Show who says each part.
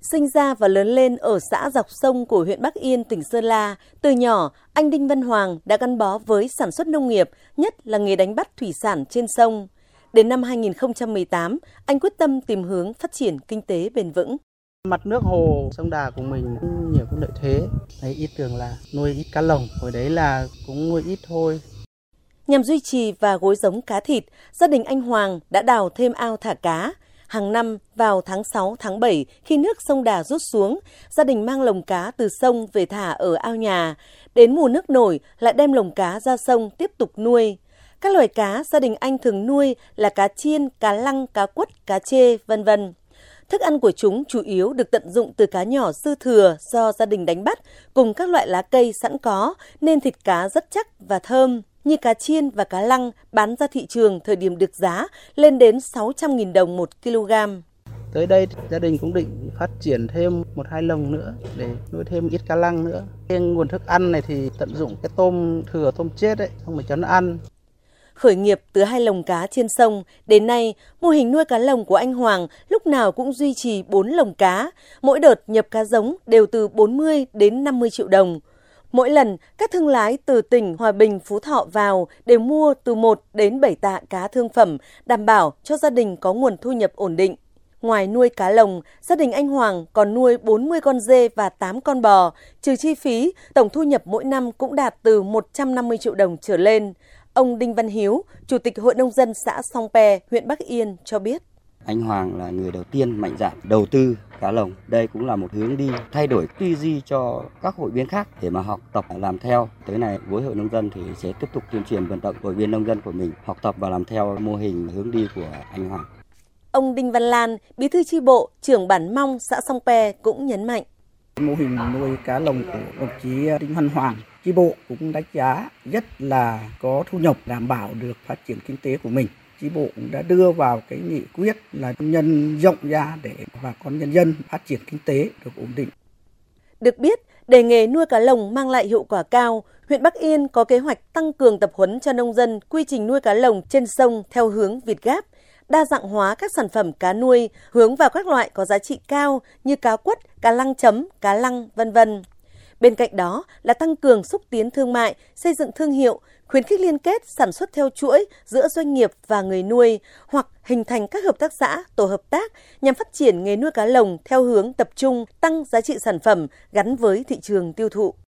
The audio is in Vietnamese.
Speaker 1: Sinh ra và lớn lên ở xã dọc sông của huyện Bắc Yên, tỉnh Sơn La, từ nhỏ, anh Đinh Văn Hoàng đã gắn bó với sản xuất nông nghiệp, nhất là nghề đánh bắt thủy sản trên sông. Đến năm 2018, anh quyết tâm tìm hướng phát triển kinh tế bền vững.
Speaker 2: Mặt nước hồ sông Đà của mình cũng nhiều cái lợi thế. Đấy, ý tưởng là nuôi ít cá lồng, hồi đấy là cũng nuôi ít thôi.
Speaker 1: Nhằm duy trì và gối giống cá thịt, gia đình anh Hoàng đã đào thêm ao thả cá. Hàng năm vào tháng 6, tháng 7 khi nước sông Đà rút xuống, gia đình mang lồng cá từ sông về thả ở ao nhà. Đến mùa nước nổi lại đem lồng cá ra sông tiếp tục nuôi. Các loài cá gia đình anh thường nuôi là cá chiên, cá lăng, cá quất, cá chê, vân vân. Thức ăn của chúng chủ yếu được tận dụng từ cá nhỏ dư thừa do gia đình đánh bắt cùng các loại lá cây sẵn có nên thịt cá rất chắc và thơm như cá chiên và cá lăng bán ra thị trường thời điểm được giá lên đến 600.000 đồng một kg.
Speaker 2: Tới đây gia đình cũng định phát triển thêm một hai lồng nữa để nuôi thêm ít cá lăng nữa. Cái nguồn thức ăn này thì tận dụng cái tôm thừa tôm chết ấy, không phải cho nó ăn.
Speaker 1: Khởi nghiệp từ hai lồng cá trên sông, đến nay, mô hình nuôi cá lồng của anh Hoàng lúc nào cũng duy trì 4 lồng cá. Mỗi đợt nhập cá giống đều từ 40 đến 50 triệu đồng. Mỗi lần, các thương lái từ tỉnh Hòa Bình, Phú Thọ vào đều mua từ 1 đến 7 tạ cá thương phẩm, đảm bảo cho gia đình có nguồn thu nhập ổn định. Ngoài nuôi cá lồng, gia đình anh Hoàng còn nuôi 40 con dê và 8 con bò. Trừ chi phí, tổng thu nhập mỗi năm cũng đạt từ 150 triệu đồng trở lên. Ông Đinh Văn Hiếu, Chủ tịch Hội Nông dân xã Song Pè, huyện Bắc Yên cho biết.
Speaker 3: Anh Hoàng là người đầu tiên mạnh dạn đầu tư cá lồng. Đây cũng là một hướng đi thay đổi tư duy cho các hội viên khác để mà học tập làm theo. Tới này với hội nông dân thì sẽ tiếp tục tuyên truyền vận động hội viên nông dân của mình học tập và làm theo mô hình hướng đi của anh Hoàng.
Speaker 1: Ông Đinh Văn Lan, Bí thư chi bộ, trưởng bản Mong xã Song Pe cũng nhấn mạnh.
Speaker 4: Mô hình nuôi cá lồng của đồng chí Đinh Văn Hoàng, chi bộ cũng đánh giá rất là có thu nhập đảm bảo được phát triển kinh tế của mình chi bộ cũng đã đưa vào cái nghị quyết là nhân rộng ra để bà con nhân dân phát triển kinh tế được ổn định.
Speaker 1: Được biết, để nghề nuôi cá lồng mang lại hiệu quả cao, huyện Bắc Yên có kế hoạch tăng cường tập huấn cho nông dân quy trình nuôi cá lồng trên sông theo hướng Việt Gáp, đa dạng hóa các sản phẩm cá nuôi hướng vào các loại có giá trị cao như cá quất, cá lăng chấm, cá lăng, vân vân. Bên cạnh đó là tăng cường xúc tiến thương mại, xây dựng thương hiệu, khuyến khích liên kết sản xuất theo chuỗi giữa doanh nghiệp và người nuôi hoặc hình thành các hợp tác xã, tổ hợp tác nhằm phát triển nghề nuôi cá lồng theo hướng tập trung tăng giá trị sản phẩm gắn với thị trường tiêu thụ.